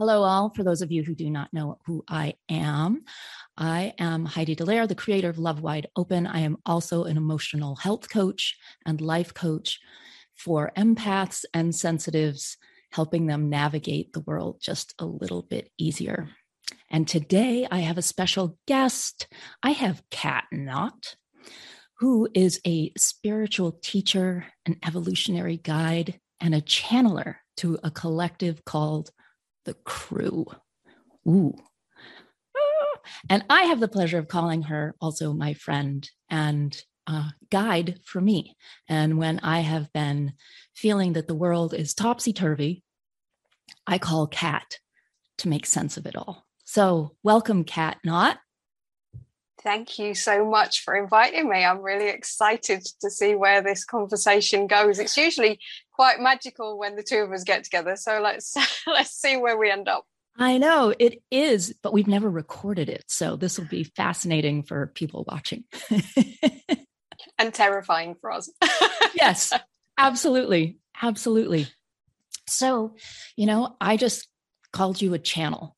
Hello, all. For those of you who do not know who I am, I am Heidi Dallaire, the creator of Love Wide Open. I am also an emotional health coach and life coach for empaths and sensitives, helping them navigate the world just a little bit easier. And today I have a special guest. I have Kat Knott, who is a spiritual teacher, an evolutionary guide, and a channeler to a collective called the crew. Ooh. And I have the pleasure of calling her also my friend and uh, guide for me. And when I have been feeling that the world is topsy turvy, I call Kat to make sense of it all. So, welcome, Kat Knott. Thank you so much for inviting me. I'm really excited to see where this conversation goes. It's usually quite magical when the two of us get together. So let's let's see where we end up. I know it is, but we've never recorded it. So this will be fascinating for people watching. and terrifying for us. yes, absolutely. Absolutely. So, you know, I just called you a channel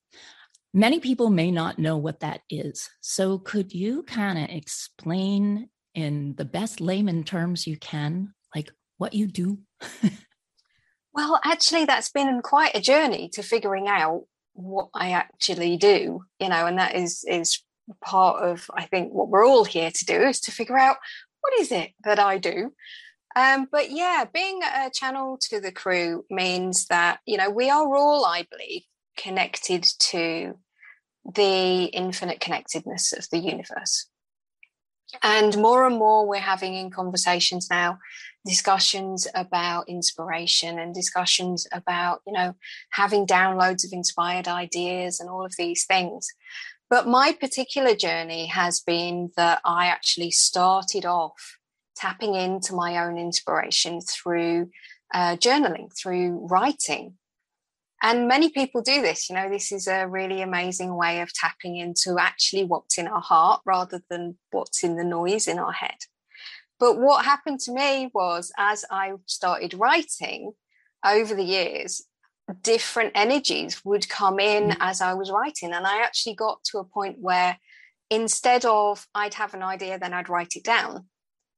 Many people may not know what that is. So, could you kind of explain in the best layman terms you can, like what you do? well, actually, that's been quite a journey to figuring out what I actually do, you know, and that is is part of I think what we're all here to do is to figure out what is it that I do. Um, but yeah, being a channel to the crew means that you know we are all, I believe, connected to the infinite connectedness of the universe. And more and more, we're having in conversations now discussions about inspiration and discussions about, you know, having downloads of inspired ideas and all of these things. But my particular journey has been that I actually started off tapping into my own inspiration through uh, journaling, through writing. And many people do this. You know, this is a really amazing way of tapping into actually what's in our heart rather than what's in the noise in our head. But what happened to me was as I started writing over the years, different energies would come in mm. as I was writing. And I actually got to a point where instead of I'd have an idea, then I'd write it down,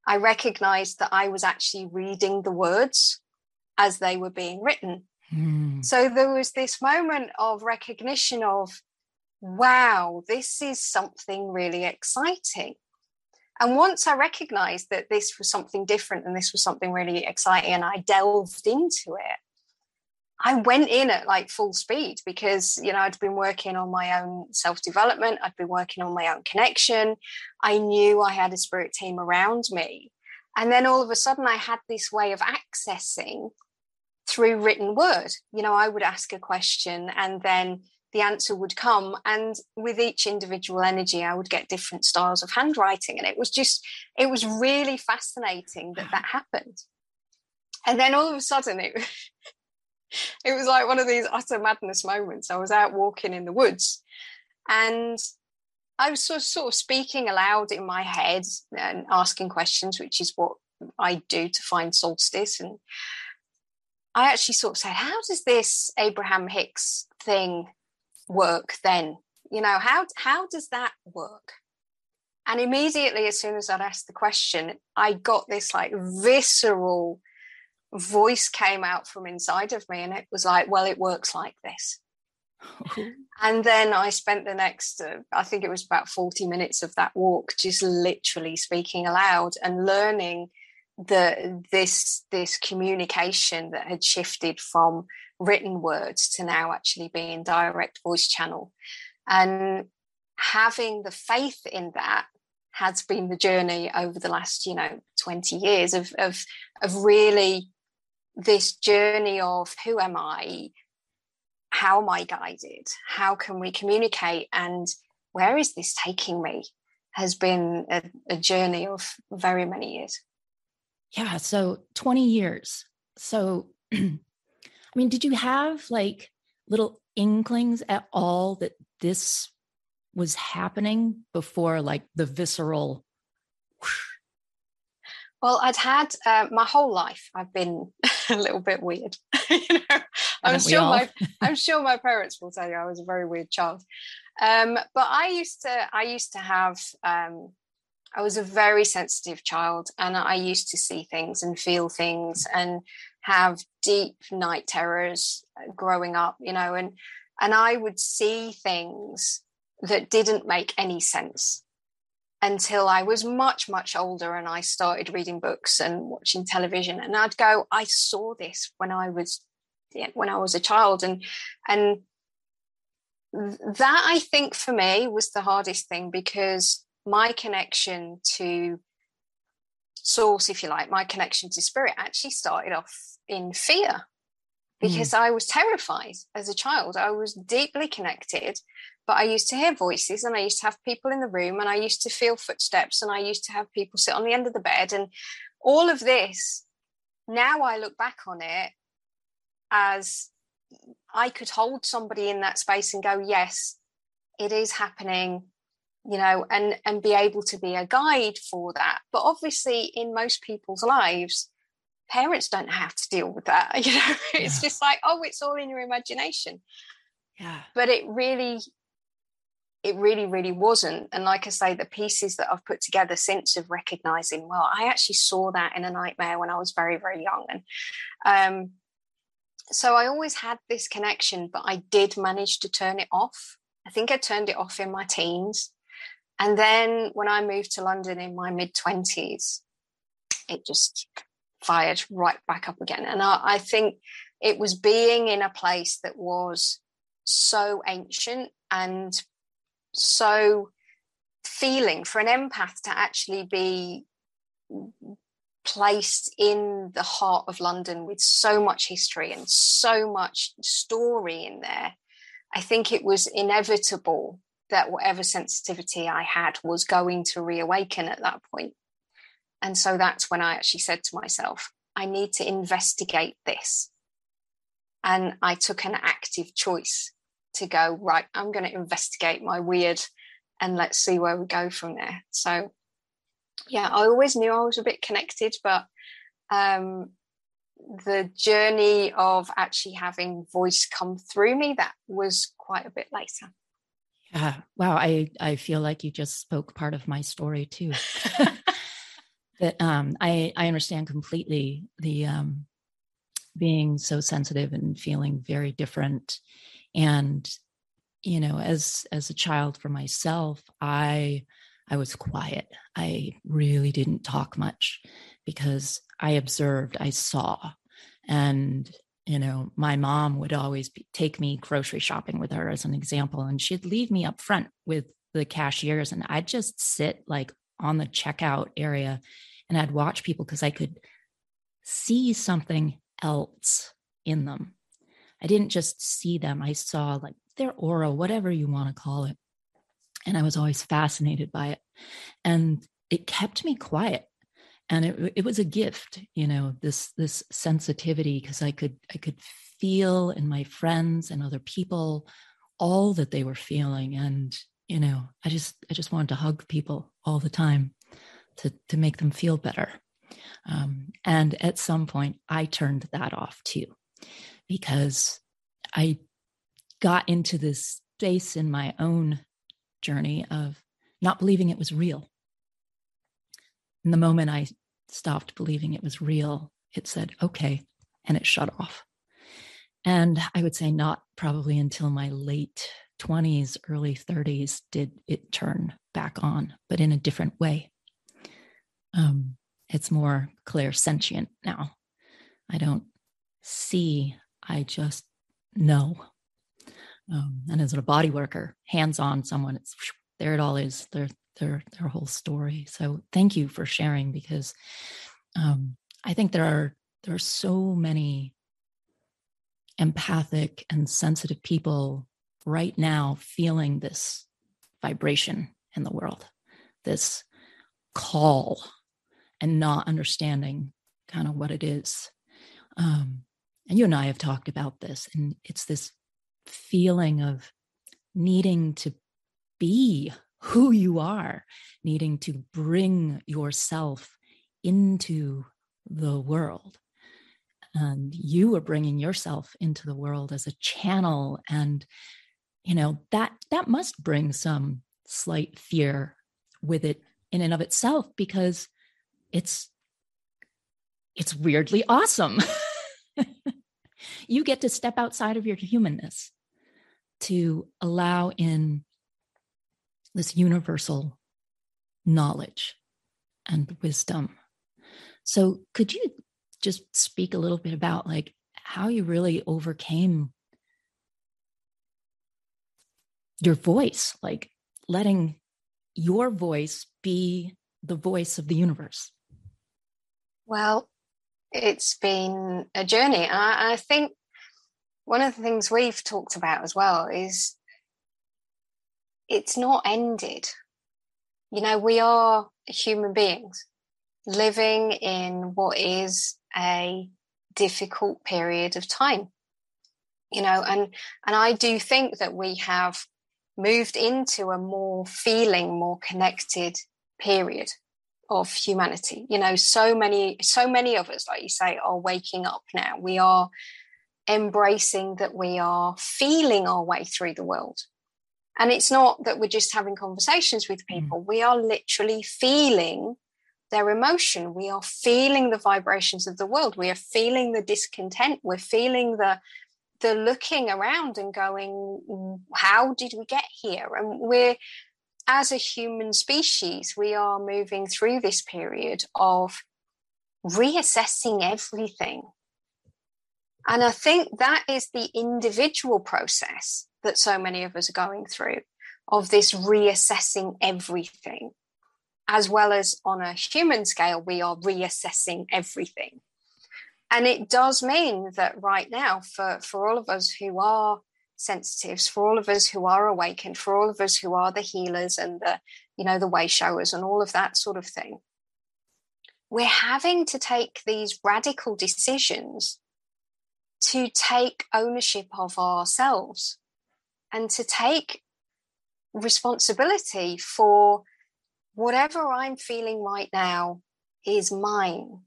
I recognized that I was actually reading the words as they were being written. Hmm. So there was this moment of recognition of, wow, this is something really exciting. And once I recognized that this was something different and this was something really exciting, and I delved into it, I went in at like full speed because, you know, I'd been working on my own self development, I'd been working on my own connection. I knew I had a spirit team around me. And then all of a sudden, I had this way of accessing through written word. You know, I would ask a question and then the answer would come. And with each individual energy, I would get different styles of handwriting. And it was just, it was really fascinating that that happened. And then all of a sudden, it, it was like one of these utter madness moments. I was out walking in the woods and I was sort of, sort of speaking aloud in my head and asking questions, which is what I do to find solstice. And I actually sort of said, how does this Abraham Hicks thing work then? You know, how how does that work? And immediately, as soon as I'd asked the question, I got this like visceral voice came out from inside of me, and it was like, well, it works like this. and then I spent the next, uh, I think it was about 40 minutes of that walk, just literally speaking aloud and learning the this this communication that had shifted from written words to now actually being direct voice channel. And having the faith in that has been the journey over the last you know 20 years of of of really this journey of who am i? How am i guided? How can we communicate? And where is this taking me? Has been a, a journey of very many years yeah so 20 years so i mean did you have like little inklings at all that this was happening before like the visceral well i'd had uh, my whole life i've been a little bit weird. you know, I'm sure my I'm sure my parents will tell you I was a very weird child. Um, but I used to I used to have um, I was a very sensitive child and I used to see things and feel things and have deep night terrors uh, growing up, you know, and and I would see things that didn't make any sense until I was much, much older and I started reading books and watching television. And I'd go, I saw this when I was when I was a child. And and that I think for me was the hardest thing because my connection to source, if you like, my connection to spirit actually started off in fear because mm. I was terrified as a child. I was deeply connected, but I used to hear voices and I used to have people in the room and I used to feel footsteps and I used to have people sit on the end of the bed. And all of this, now I look back on it as I could hold somebody in that space and go, yes, it is happening you know and and be able to be a guide for that. But obviously in most people's lives parents don't have to deal with that you know? It's yeah. just like oh it's all in your imagination. Yeah. But it really it really really wasn't. And like i say the pieces that i've put together since of recognizing well i actually saw that in a nightmare when i was very very young. And um so i always had this connection but i did manage to turn it off. I think i turned it off in my teens and then when I moved to London in my mid 20s, it just fired right back up again. And I, I, think it was being in a place that was so ancient and so feeling for an empath to actually be placed in the heart of London with so much history and so much story in there. I think it was inevitable that whatever sensitivity I had was going to reawaken at that point. And so that's when I actually said to myself, I need to investigate this. And I took an active choice to go, right, I'm going to investigate my weird and let's see where we go from there. So, yeah, I always knew I was a bit connected, but um, the journey of actually having voice come through me, that was quite a bit later. Yeah. Wow. I, I feel like you just spoke part of my story too. that um, I, I understand completely the um, being so sensitive and feeling very different. And, you know, as as a child for myself, I I was quiet. I really didn't talk much because I observed, I saw. And you know, my mom would always be, take me grocery shopping with her as an example, and she'd leave me up front with the cashiers, and I'd just sit like on the checkout area and I'd watch people because I could see something else in them. I didn't just see them, I saw like their aura, whatever you want to call it. And I was always fascinated by it. And it kept me quiet and it, it was a gift you know this this sensitivity because i could i could feel in my friends and other people all that they were feeling and you know i just i just wanted to hug people all the time to to make them feel better. Um, and at some point i turned that off too because i got into this space in my own journey of not believing it was real and the moment I stopped believing it was real, it said, okay, and it shut off. And I would say not probably until my late 20s, early 30s did it turn back on, but in a different way. Um, it's more clairsentient now. I don't see, I just know. Um, and as a body worker, hands on someone, it's there it all is. There, their their whole story. So thank you for sharing because um, I think there are there are so many empathic and sensitive people right now feeling this vibration in the world, this call, and not understanding kind of what it is. Um, and you and I have talked about this, and it's this feeling of needing to be who you are, needing to bring yourself into the world. and you are bringing yourself into the world as a channel and you know that that must bring some slight fear with it in and of itself because it's it's weirdly awesome you get to step outside of your humanness to allow in this universal knowledge and wisdom so could you just speak a little bit about like how you really overcame your voice, like letting your voice be the voice of the universe? Well, it's been a journey. I, I think one of the things we've talked about as well is it's not ended. You know, we are human beings living in what is a difficult period of time you know and and i do think that we have moved into a more feeling more connected period of humanity. You know so many so many of us like you say are waking up now. We are embracing that we are feeling our way through the world and it's not that we're just having conversations with mm. people mm. we are literally feeling their emotion. We are feeling the vibrations of the world. We are feeling the discontent. We're feeling the the looking around and going, how did we get here? And we're as a human species, we are moving through this period of reassessing everything. And I think that is the individual process that so many of us are going through of this reassessing everything as well as on a human scale, we are reassessing everything. And it does mean that right now, for, for all of us who are sensitives, for all of us who are awakened, for all of us who are the healers and the, you know, the way showers and all of that sort of thing, we're having to take these radical decisions to take ownership of ourselves and to take responsibility for whatever I'm feeling right now is mine.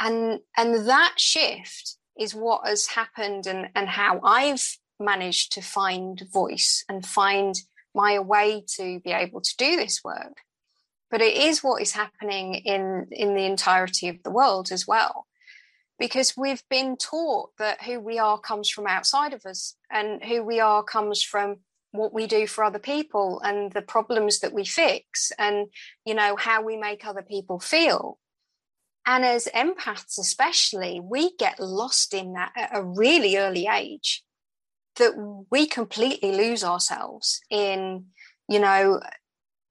And and that shift is what has happened and, and how I've managed to find voice and find my way to be able to do this work. But it is what is happening in, in the entirety of the world as well. Because we've been taught that who we are comes from outside of us and who we are comes from what we do for other people and the problems that we fix and you know how we make other people feel. And as empaths especially we get lost in that at a really early age that we completely lose ourselves in you know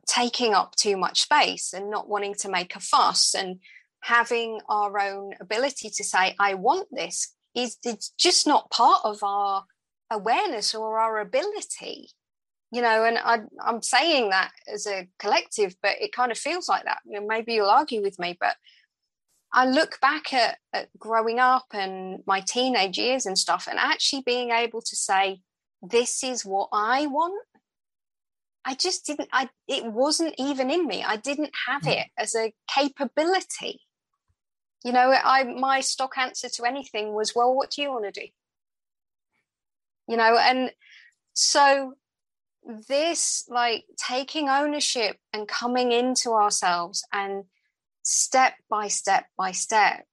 taking up too much space and not wanting to make a fuss and having our own ability to say i want this is it's just not part of our awareness or our ability. You know and I, i'm saying that as a collective but it kind of feels like that. You know, maybe you'll argue with me but i look back at, at growing up and my teenage years and stuff and actually being able to say this is what i want. I just didn't i it wasn't even in me. I didn't have mm. it as a capability you know i my stock answer to anything was well what do you want to do? You know and so this like taking ownership and coming into ourselves and step by step by step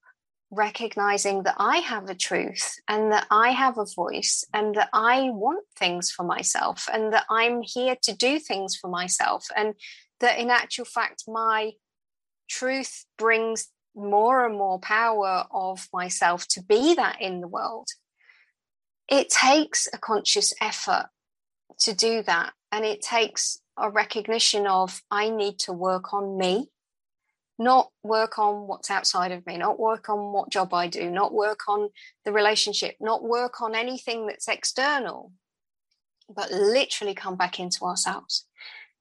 recognizing that I have a truth and that I have a voice and that I want things for myself and that I'm here to do things for myself and that in actual fact my truth brings more and more power of myself to be that in the world it takes a conscious effort to do that. And it takes a recognition of I need to work on me, not work on what's outside of me, not work on what job I do, not work on the relationship, not work on anything that's external, but literally come back into ourselves.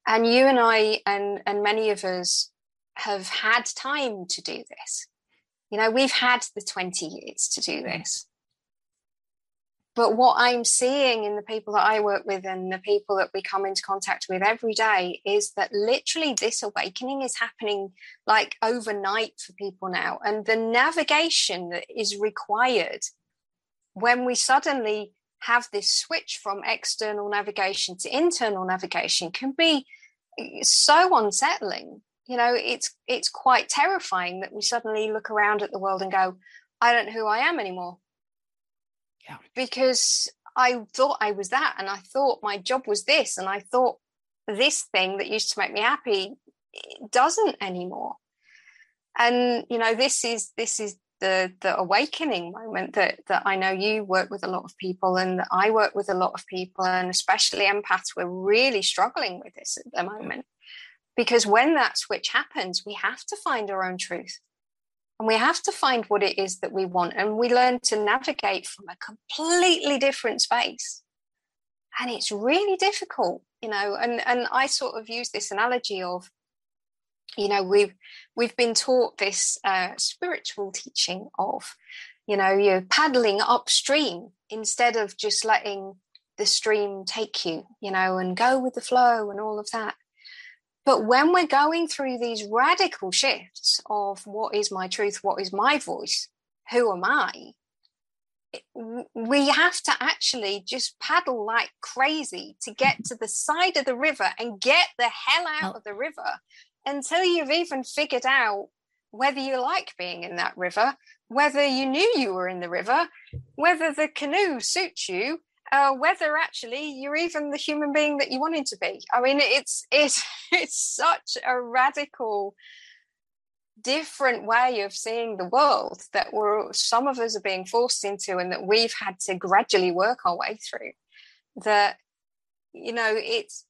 And you and I, and, and many of us, have had time to do this. You know, we've had the 20 years to do mm. this but what I'm seeing in the people that I work with and the people that we come into contact with every day is that literally this awakening is happening like overnight for people now. And the navigation that is required when we suddenly have this switch from external navigation to internal navigation can be eh, so unsettling. You know, it's it's quite terrifying that we suddenly look around at the world and go, I don't know who I am anymore yeah. Because I thought I was that and I thought my job was this and I thought this thing that used to make me happy doesn't anymore. And you know, this is this is the the awakening moment that that I know you work with a lot of people and that I work with a lot of people and especially empaths we're really struggling with this at the moment. Because when that switch happens, we have to find our own truth. And we have to find what it is that we want. And we learn to navigate from a completely different space. And it's really difficult, you know. And, and I sort of use this analogy of, you know, we've we've been taught this uh, spiritual teaching of, you know, you're paddling upstream instead of just letting the stream take you, you know, and go with the flow and all of that. But when we're going through these radical shifts of what is my truth, what is my voice, who am I, we have to actually just paddle like crazy to get to the side of the river and get the hell out of the river until you've even figured out whether you like being in that river, whether you knew you were in the river, whether the canoe suits you, uh, whether actually you're even the human being that you wanted to be. I mean, it's it's it's such a radical, different way of seeing the world that we're some of us are being forced into, and that we've had to gradually work our way through. That you know, it's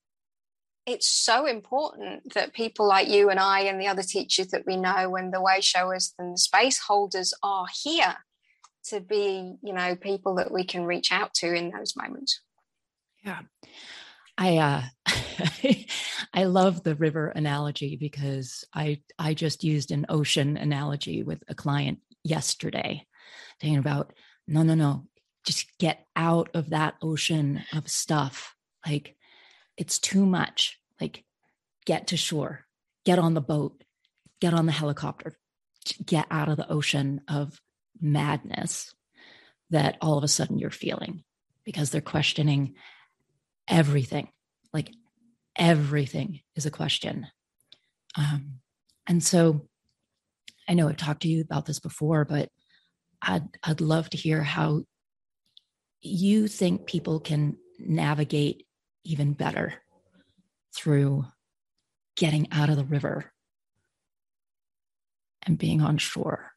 it's so important that people like you and I and the other teachers that we know and the way showers and the space holders are here to be you know people that we can reach out to in those moments. Yeah. I uh i love the river analogy because i i just used an ocean analogy with a client yesterday talking about no no no just get out of that ocean of stuff. Like it's too much. Like get to shore. Get on the boat. Get on the helicopter. Get out of the ocean of madness that all of a sudden you're feeling because they're questioning everything. Like everything is a question. Um, and so I know I've talked to you about this before, but I'd, I'd love to hear how you think people can navigate even better through getting out of the river and being on shore.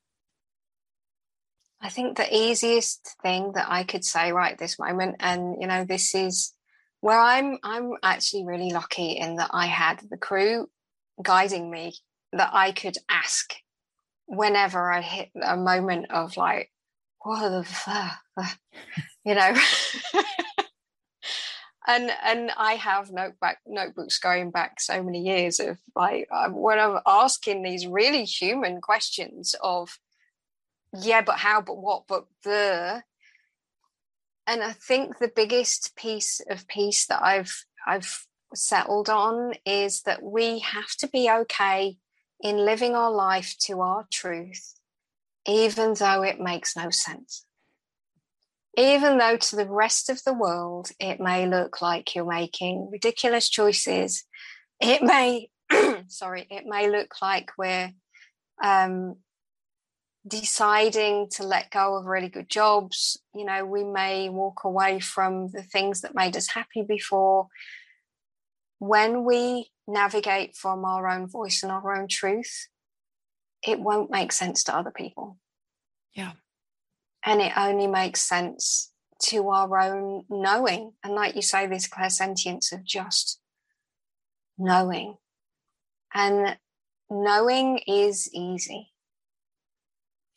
I think the easiest thing that I could say right this moment, and you know, this is where I'm I'm actually really lucky in that I had the crew guiding me that I could ask whenever I hit a moment of like, what the fuck, you know. and and I have notebook notebooks going back so many years of like um, when I'm asking these really human questions of yeah, but how, but what, but the. And I think the biggest piece of peace that I've I've settled on is that we have to be okay in living our life to our truth, even though it makes no sense. Even though to the rest of the world it may look like you're making ridiculous choices, it may, sorry, it may look like we're um, deciding to let go of really good jobs. You know, we may walk away from the things that made us happy before. When we navigate from our own voice and our own truth, it won't make sense to other people. Yeah. And it only makes sense to our own knowing. And like you say, this clairsentience of just knowing. And knowing is easy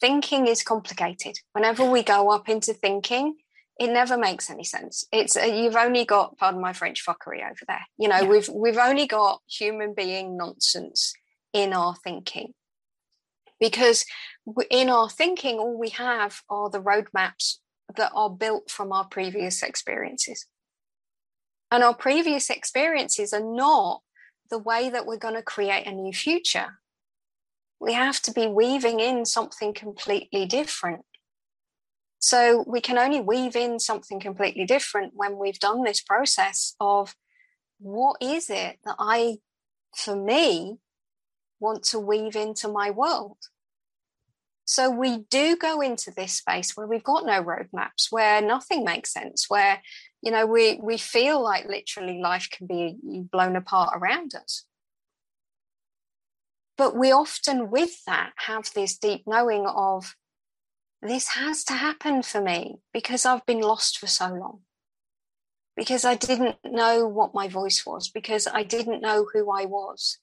thinking is complicated. Whenever we go up into thinking, it never makes any sense. It's uh, you've only got, pardon my French, fuckery over there. You know, yeah. we've we've only got human being nonsense in our thinking, because in our thinking, all we have are the roadmaps that are built from our previous experiences. And our previous experiences are not the way that we're going to create a new future. We have to be weaving in something completely different. So we can only weave in something completely different when we've done this process of what is it that I, for me, want to weave into my world. So we do go into this space where we've got no roadmaps, where nothing makes sense, where you know we we feel like literally life can be blown apart around us. But we often, with that, have this deep knowing of this has to happen for me because I've been lost for so long. Because I didn't know what my voice was, because I didn't know who I was.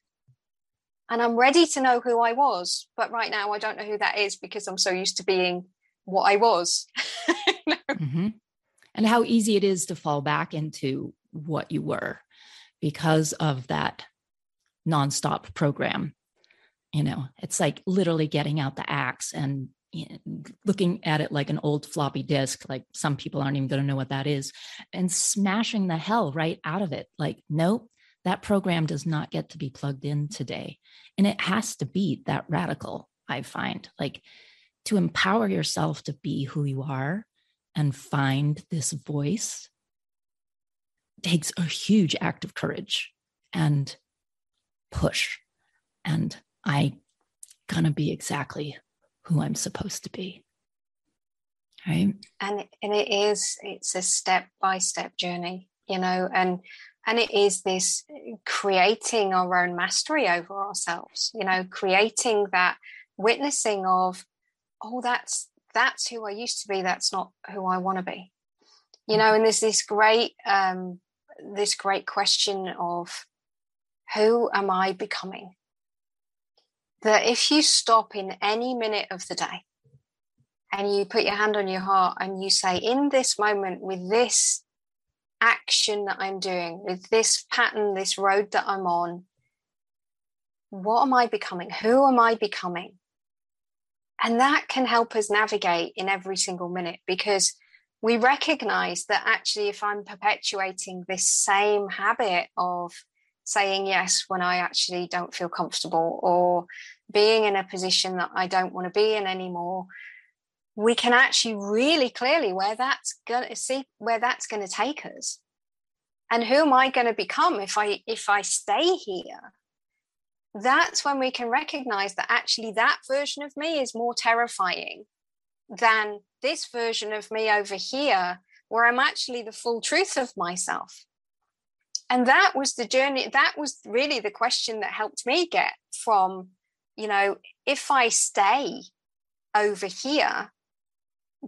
And I'm ready to know who I was. But right now, I don't know who that is because I'm so used to being what I was. mm-hmm. And how easy it is to fall back into what you were because of that nonstop program. You know, it's like literally getting out the axe and looking at it like an old floppy disk, like some people aren't even going to know what that is, and smashing the hell right out of it. Like, nope, that program does not get to be plugged in today. And it has to be that radical, I find. Like, to empower yourself to be who you are and find this voice takes a huge act of courage and push. And I gonna be exactly who I'm supposed to be. Right. And and it is it's a step by step journey, you know, and and it is this creating our own mastery over ourselves, you know, creating that witnessing of, oh, that's that's who I used to be, that's not who I want to be. You know, and there's this great um this great question of who am I becoming? That if you stop in any minute of the day and you put your hand on your heart and you say, in this moment, with this action that I'm doing, with this pattern, this road that I'm on, what am I becoming? Who am I becoming? And that can help us navigate in every single minute because we recognize that actually, if I'm perpetuating this same habit of saying yes when I actually don't feel comfortable or being in a position that I don't want to be in anymore, we can actually really clearly where that's going to see where that's going to take us. And who am I going to become if I if I stay here? That's when we can recognize that actually that version of me is more terrifying than this version of me over here, where I'm actually the full truth of myself and that was the journey that was really the question that helped me get from you know if i stay over here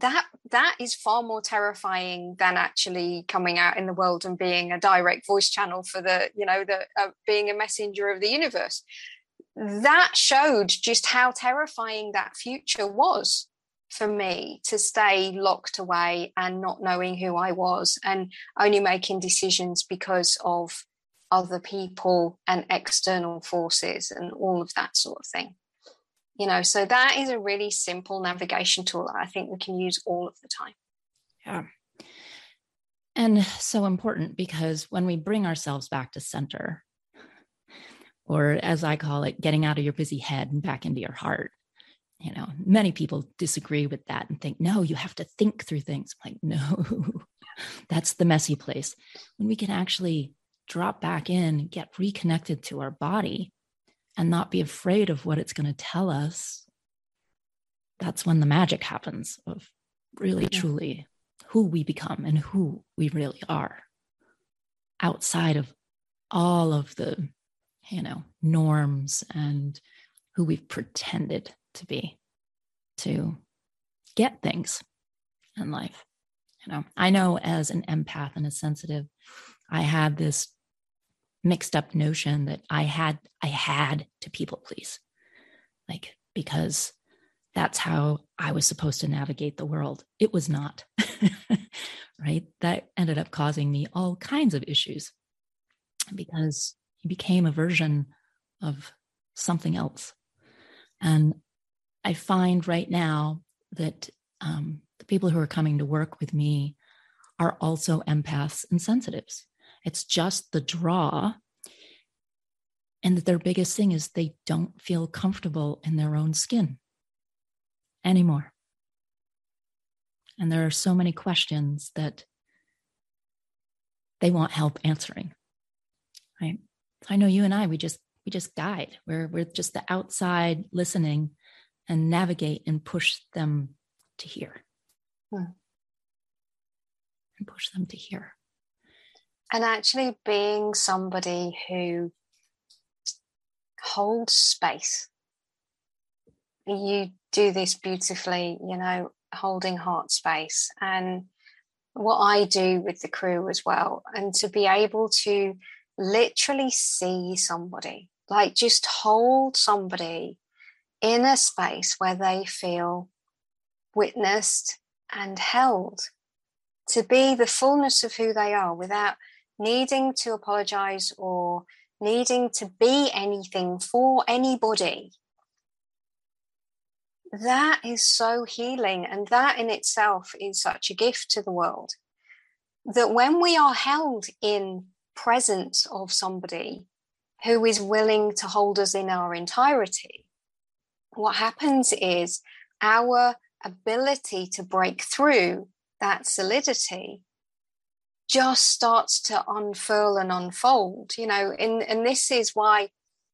that that is far more terrifying than actually coming out in the world and being a direct voice channel for the you know the uh, being a messenger of the universe. That showed just how terrifying that future was for me to stay locked away and not knowing who I was and only making decisions because of other people and external forces and all of that sort of thing. You know, so that is a really simple navigation tool that I think we can use all of the time. Yeah. And so important because when we bring ourselves back to center, or as I call it, getting out of your busy head and back into your heart, you know many people disagree with that and think no you have to think through things. I'm like no that's the messy place. When we can actually drop back in get reconnected to our body and not be afraid of what it's going to tell us that's when the magic happens of really yeah. truly who we become and who we really are. Outside of all of the you know norms and who we've pretended to be to get things in life. You know, I know as an empath and a sensitive, I had this mixed up notion that I had I had to people please. Like because that's how I was supposed to navigate the world. It was not. right? That ended up causing me all kinds of issues because he became a version of something else. And I find right now that um, the people who are coming to work with me are also empaths and sensitives. It's just the draw. And that their biggest thing is they don't feel comfortable in their own skin anymore. And there are so many questions that they want help answering. Right. I know you and I, we just we just guide. We're we're just the outside listening and navigate and push them to hear. Hmm. And push them to hear. And actually being somebody who holds space. You do this beautifully, you know, holding heart space. And what I do with the crew as well, and to be able to literally see somebody, like just hold somebody in a space where they feel witnessed and held to be the fullness of who they are without needing to apologize or needing to be anything for anybody. That is so healing. And that in itself is such a gift to the world. That when we are held in presence of somebody who is willing to hold us in our entirety, what happens is our ability to break through that solidity just starts to unfurl and unfold you know and, and this is why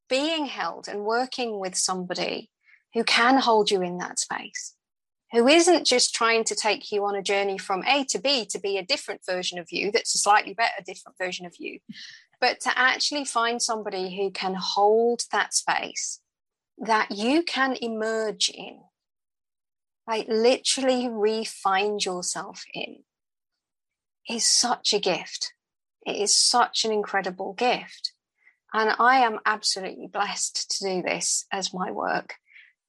being held and working with somebody who can hold you in that space who isn't just trying to take you on a journey from a to b to be a different version of you that's a slightly better different version of you but to actually find somebody who can hold that space that you can emerge in like literally re-find yourself in is such a gift. It is such an incredible gift. And I am absolutely blessed to do this as my work,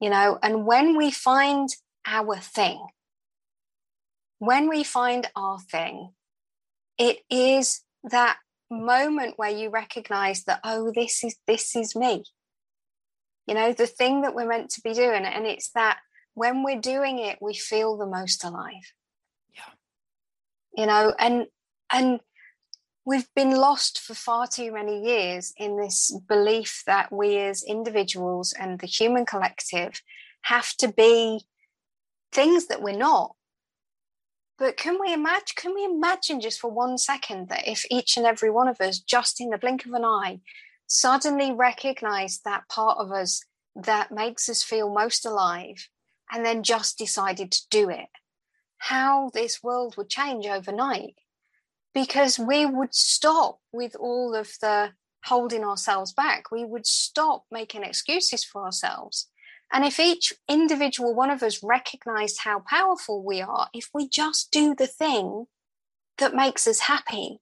you know. And when we find our thing, when we find our thing, it is that moment where you recognize that, oh, this is this is me. You know, the thing that we're meant to be doing. And it's that when we're doing it, we feel the most alive Yeah. you know and and we've been lost for far too many years in this belief that we as individuals and the human collective have to be things that we're not but can we imagine can we imagine just for one second that if each and every one of us just in the blink of an eye suddenly recognize that part of us that makes us feel most alive and then just decided to do it how this world would change overnight because we would stop with all of the holding ourselves back. We would stop making excuses for ourselves. And if each individual one of us recognized how powerful we are, if we just do the thing that makes us happy,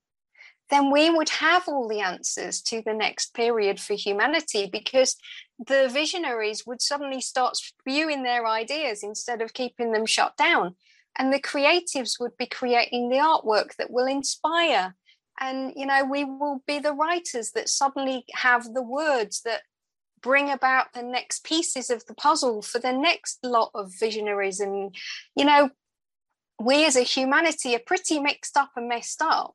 then we would have all the answers to the next period for humanity because the visionaries would suddenly start spewing their ideas instead of keeping them shut down. And the creatives would be creating the artwork that will inspire. And you know we will be the writers that suddenly have the words that bring about the next pieces of the puzzle for the next lot of visionaries. And you know we as a humanity are pretty mixed up and messed up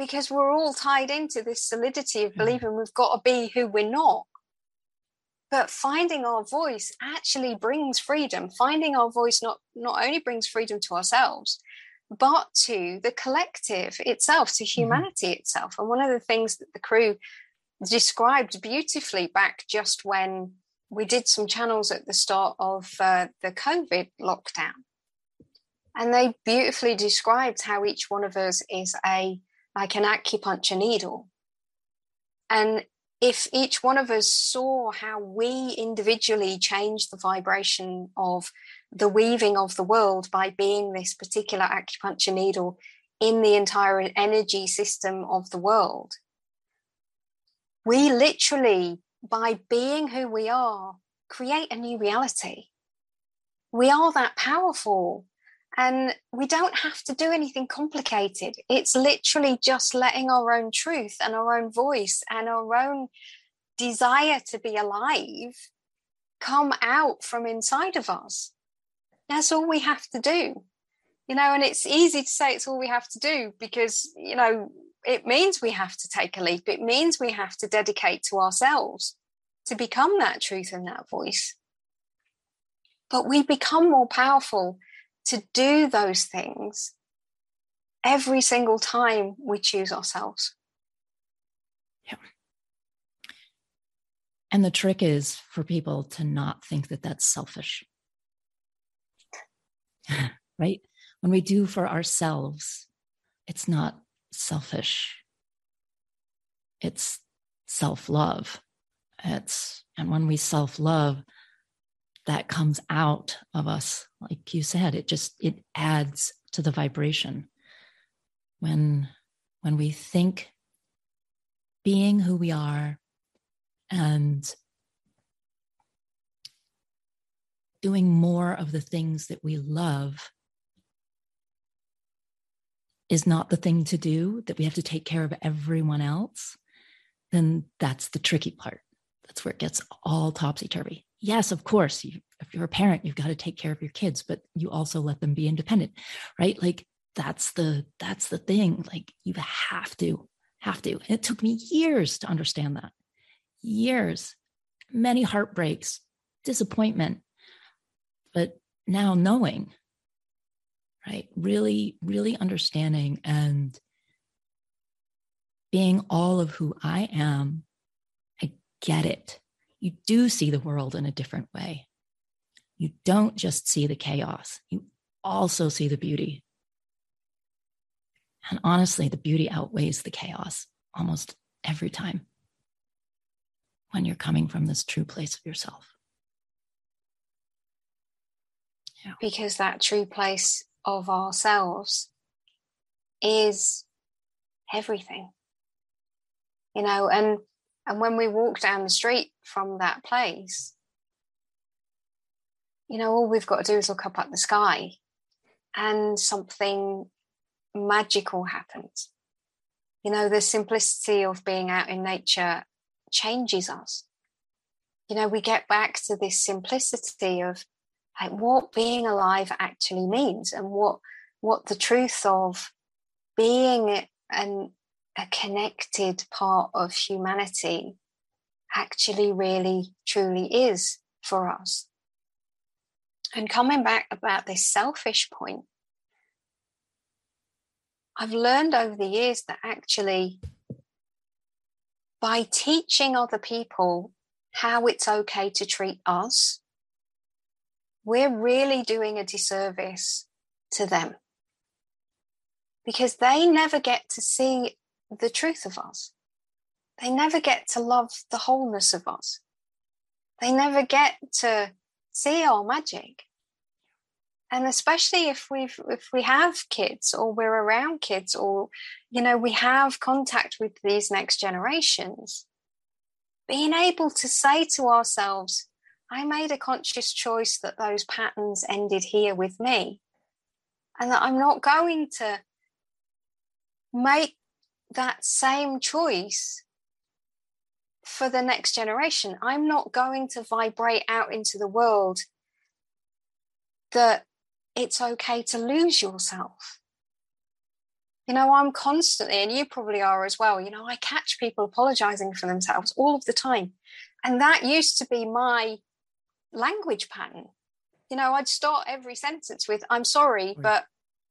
because we're all tied into this solidity of mm. believing we've got to be who we're not but finding our voice actually brings freedom finding our voice not not only brings freedom to ourselves but to the collective itself to mm-hmm. humanity mm-hmm. itself and one of the things that the crew described beautifully back just when we did some channels at the start of uh, the covid lockdown and they beautifully described how each one of us is a like an acupuncture needle and if each one of us saw how we individually change the vibration of the weaving of the world by being this particular acupuncture needle in the entire energy system of the world, we literally, by being who we are, create a new reality. We are that powerful. And we don't have to do anything complicated. It's literally just letting our own truth and our own voice and our own desire to be alive come out from inside of us. That's all we have to do. You know, and it's easy to say it's all we have to do because, you know, it means we have to take a leap. It means we have to dedicate to ourselves to become that truth and that voice. But we become more powerful to do those things every single time we choose ourselves. Yeah. And the trick is for people to not think that that's selfish. right? When we do for ourselves, it's not selfish. It's self love. It's, and when we self love, that comes out of us, like you said, it just, it adds to the vibration. When, when we think being who we are and doing more of the things that we love is not the thing to do, that we have to take care of everyone else, then that's the tricky part. That's where it gets all topsy turvy. Yes, of course, you, if you're a parent, you've got to take care of your kids, but you also let them be independent, right? Like that's the that's the thing. Like you have to have to. And it took me years to understand that. Years, many heartbreaks, disappointment, but now knowing right? Really, really understanding and being all of who I am. I get it. You do see the world in a different way. You don't just see the chaos, you also see the beauty. And honestly, the beauty outweighs the chaos almost every time when you're coming from this true place of yourself. Yeah. Because that true place of ourselves is everything you know and and when we walk down the street from that place you know all we've got to do is look up at the sky and something magical happens. You know the simplicity of being out in nature changes us. You know we get back to this simplicity of like what being alive actually means and what what the truth of being an, a connected part of humanity actually really truly is for us. And coming back about this selfish point i've learned over the years that actually by teaching other people how it's okay to treat us we're really doing a disservice to them. Because they never get to see the truth of us. They never get to love the wholeness of us. They never get to see our magic. And especially if we've if we have kids or we're around kids or you know we have contact with these next generations, being able to say to ourselves, I made a conscious choice that those patterns ended here with me. And that I'm not going to make that same choice for the next generation. I'm not going to vibrate out into the world that it's okay to lose yourself. You know, I'm constantly, and you probably are as well, you know, I catch people apologizing for themselves all of the time. And that used to be my language pattern. You know, I'd start every sentence with, I'm sorry, but,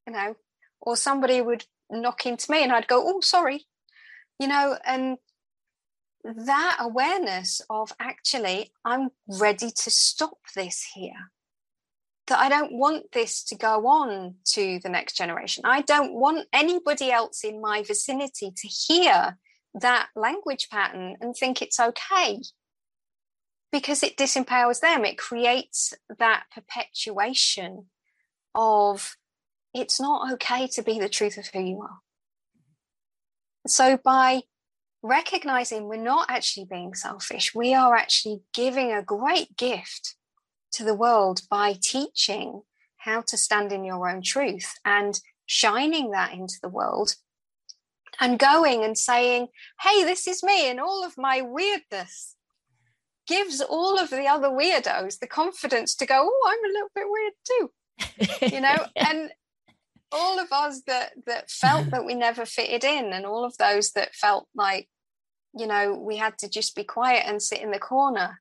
you know, or somebody would knock into me and I'd go, oh, sorry. You know, and that awareness of actually, I'm ready to stop this here. That I don't want this to go on to the next generation. I don't want anybody else in my vicinity to hear that language pattern and think it's okay because it disempowers them. It creates that perpetuation of it's not okay to be the truth of who you are. So by recognizing we're not actually being selfish, we are actually giving a great gift to the world by teaching how to stand in your own truth and shining that into the world and going and saying, Hey, this is me and all of my weirdness gives all of the other weirdos the confidence to go, oh, I'm a little bit weird too, you know, and all of us that that felt that we never fitted in and all of those that felt like you know we had to just be quiet and sit in the corner.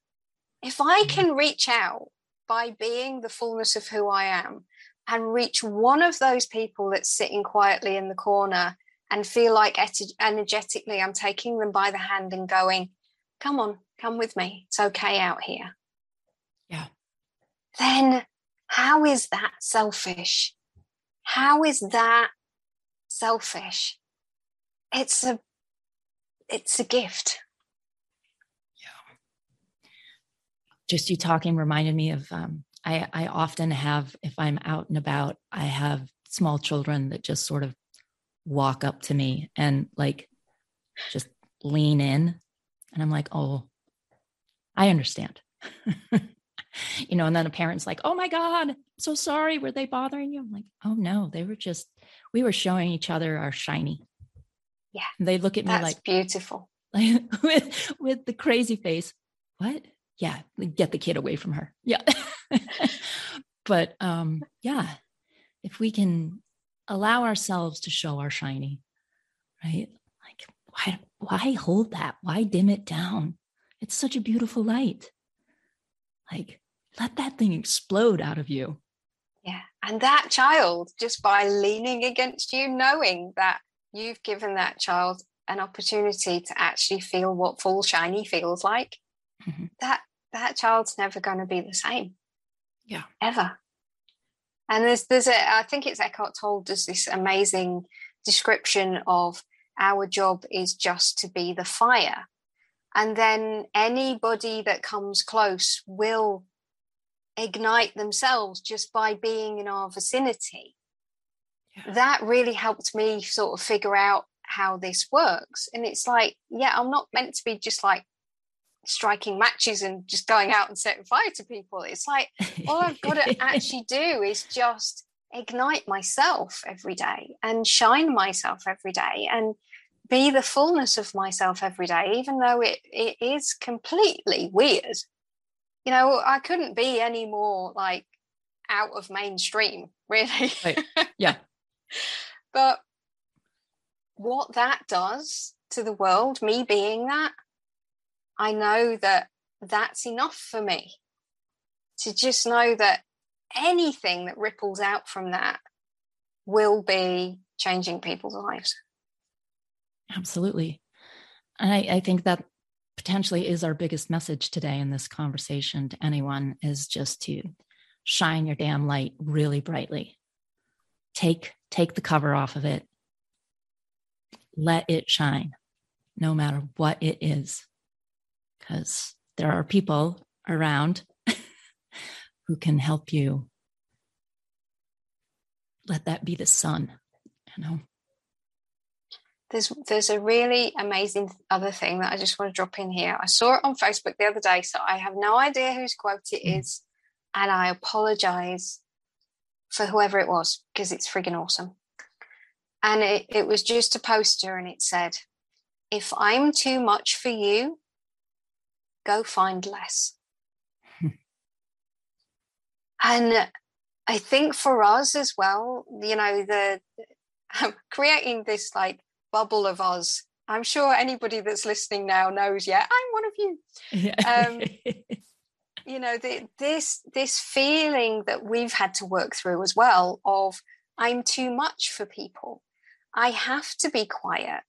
If i mm-hmm. can reach out by being the fullness of who i am and reach one of those people that's sitting quietly in the corner and feel like energetically i'm taking them by the hand and going come on come with me. It's okay out here. Yeah. Then how is that selfish how is that selfish? It's a it's a gift. Yeah. Just you talking reminded me of um, I, I often have, if I'm out and about, I have small children that just sort of walk up to me and like just lean in. And I'm like, oh, I understand. you know, and then a parent's like, oh my God, I'm so sorry. Were they bothering you? I'm like, oh no, they were just, we were showing each other our shiny. Yeah. And they look at me like beautiful. Like with with the crazy face. What? Yeah, get the kid away from her. Yeah. but um, yeah, if we can allow ourselves to show our shiny, right? Like, why why hold that? Why dim it down? It's such a beautiful light. Like, let that thing explode out of you. Yeah. And that child, just by leaning against you, knowing that you've given that child an opportunity to actually feel what full shiny feels like, mm-hmm. that that child's never going to be the same. Yeah. Ever. And there's there's a I think it's Eckhart Tolle does this amazing description of our job is just to be the fire and then anybody that comes close will ignite themselves just by being in our vicinity yeah. that really helped me sort of figure out how this works and it's like yeah i'm not meant to be just like striking matches and just going out and setting fire to people it's like all i've got to actually do is just ignite myself every day and shine myself every day and be the fullness of myself every day, even though it, it is completely weird. You know, I couldn't be any more like out of mainstream, really. Right. Yeah. but what that does to the world, me being that, I know that that's enough for me to just know that anything that ripples out from that will be changing people's lives. Absolutely. And I, I think that potentially is our biggest message today in this conversation to anyone is just to shine your damn light really brightly. Take take the cover off of it. Let it shine no matter what it is. Cuz there are people around who can help you let that be the sun, you know there's there's a really amazing other thing that I just want to drop in here. I saw it on Facebook the other day, so I have no idea whose quote it mm. and I apologize for whoever it was because it's frigging awesome. And it, it was just a poster, and it said, "If I'm too much for you, go find less." and I think for us as well, you know, the creating this like bubble of us. I'm sure anybody that's listening now knows, yeah, I'm one of you. Yeah. Um, you know, the, this this feeling that we've had to work through as well of I'm too much for people. I have to be quiet.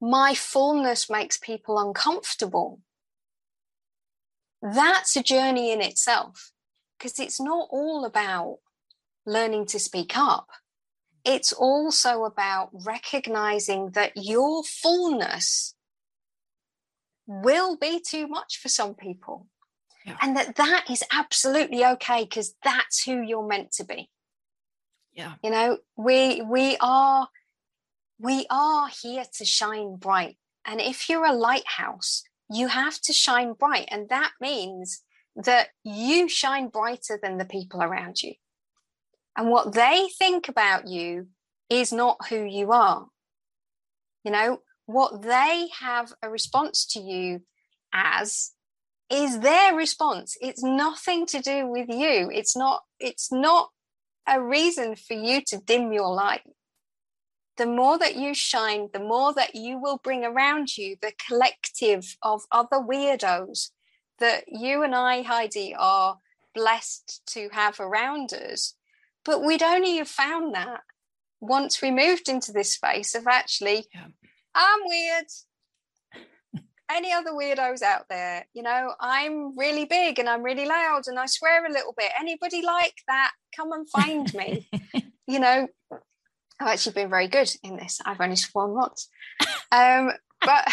My fullness makes people uncomfortable. That's a journey in itself because it's not all about learning to speak up it's also about recognizing that your fullness will be too much for some people. Yeah. and that that is absolutely okay because that's who you're meant to be. Yeah. You know we we are we are here to shine bright. And if you're a lighthouse you have to shine bright. And that means that you shine brighter than the people around you and what they think about you is not who you are. You know, what they have a response to you as is their response. It's nothing to do with you. It's not, it's not a reason for you to dim your light. The more that you shine, the more that you will bring around you the collective of other weirdos that you and I, Heidi, are blessed to have around us. But we'd only have found that once we moved into this space of actually, yeah. I'm weird. Any other weirdos out there? You know, I'm really big and I'm really loud and I swear a little bit. Anybody like that? Come and find me. you know, I've actually been very good in this. I've only sworn once. Um, but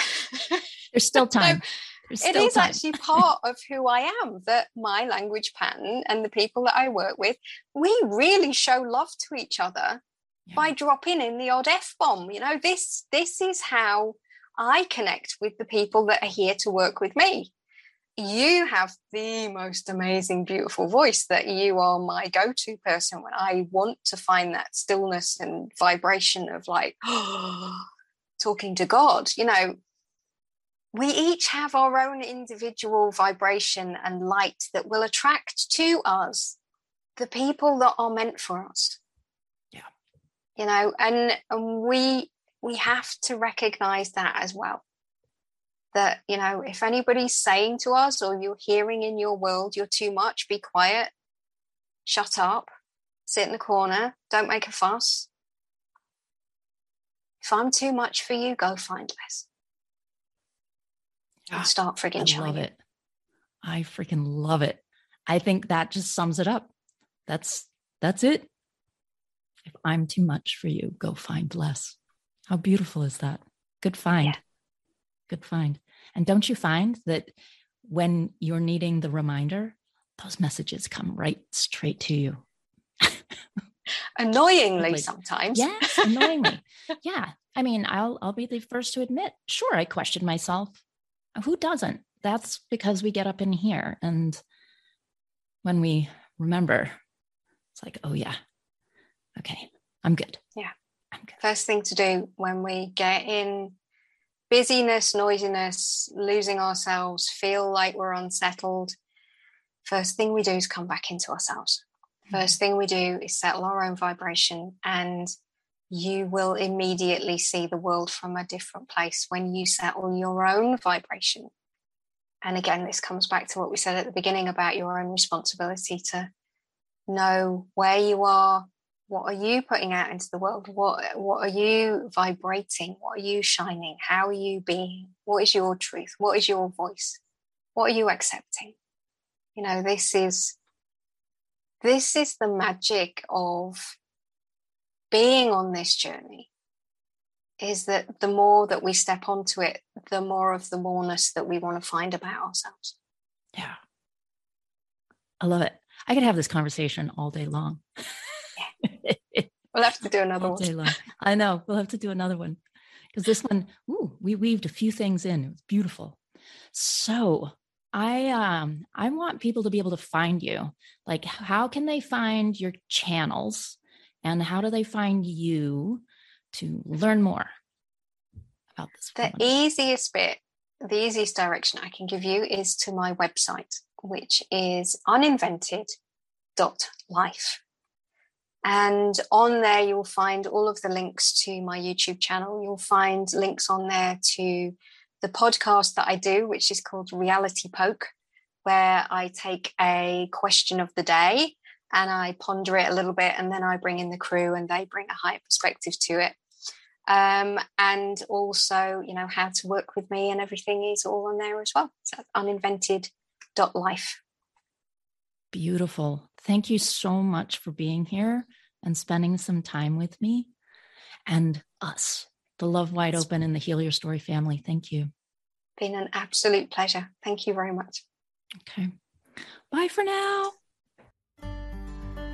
there's still time. It is time. actually part of who I am that my language pattern and the people that I work with, we really show love to each other yeah. by dropping in the odd F bomb. You know, this this is how I connect with the people that are here to work with me. You have the most amazing, beautiful voice that you are my go to person when I want to find that stillness and vibration of like talking to God. You know, we each have our own individual vibration and light that will attract to us the people that are meant for us. Yeah. You know and, and we we have to recognize that as well. That you know if anybody's saying to us or you're hearing in your world you're too much be quiet shut up sit in the corner don't make a fuss. If i'm too much for you go find less and ah, start freaking I love it. I freaking love it. I think that just sums it up. That's that's it. If I'm too much for you, go find less. How beautiful is that? Good find. Yeah. Good find. And don't you find that when you're needing the reminder, those messages come right straight to you? annoyingly sometimes. Yes, annoyingly. yeah. I mean, I'll I'll be the first to admit, sure, I questioned myself who doesn't? That's because we get up in here and when we remember, it's like, oh yeah, okay, I'm good. Yeah. I'm good. First thing to do when we get in busyness, noisiness, losing ourselves, feel like we're unsettled, first thing we do is come back into ourselves. Mm-hmm. First thing we do is settle our own vibration and you will immediately see the world from a different place when you settle your own vibration. And again, this comes back to what we said at the beginning about your own responsibility to know where you are, what are you putting out into the world, what what are you vibrating, what are you shining, how are you being, what is your truth, what is your voice, what are you accepting? You know, this is this is the magic of being on this journey is that the more that we step onto it, the more of the moreness that we want to find about ourselves. Yeah. I love it. I could have this conversation all day long. Yeah. we'll have to do another all one. I know. We'll have to do another one. Because this one, ooh, we weaved a few things in. It was beautiful. So I um I want people to be able to find you. Like how can they find your channels? And how do they find you to learn more about this? The easiest bit, the easiest direction I can give you is to my website, which is uninvented.life. And on there, you'll find all of the links to my YouTube channel. You'll find links on there to the podcast that I do, which is called Reality Poke, where I take a question of the day and I ponder it a little bit, and then I bring in the crew and they bring a higher perspective to it. Um, and also, you know, how to work with me and everything is all on there as well. So uninvented.life. Beautiful. Thank you so much for being here and spending some time with me and us, the Love Wide Open and the Heal Your Story family. Thank you. Been an absolute pleasure. Thank you very much. Okay. Bye for now.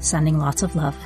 Sending lots of love.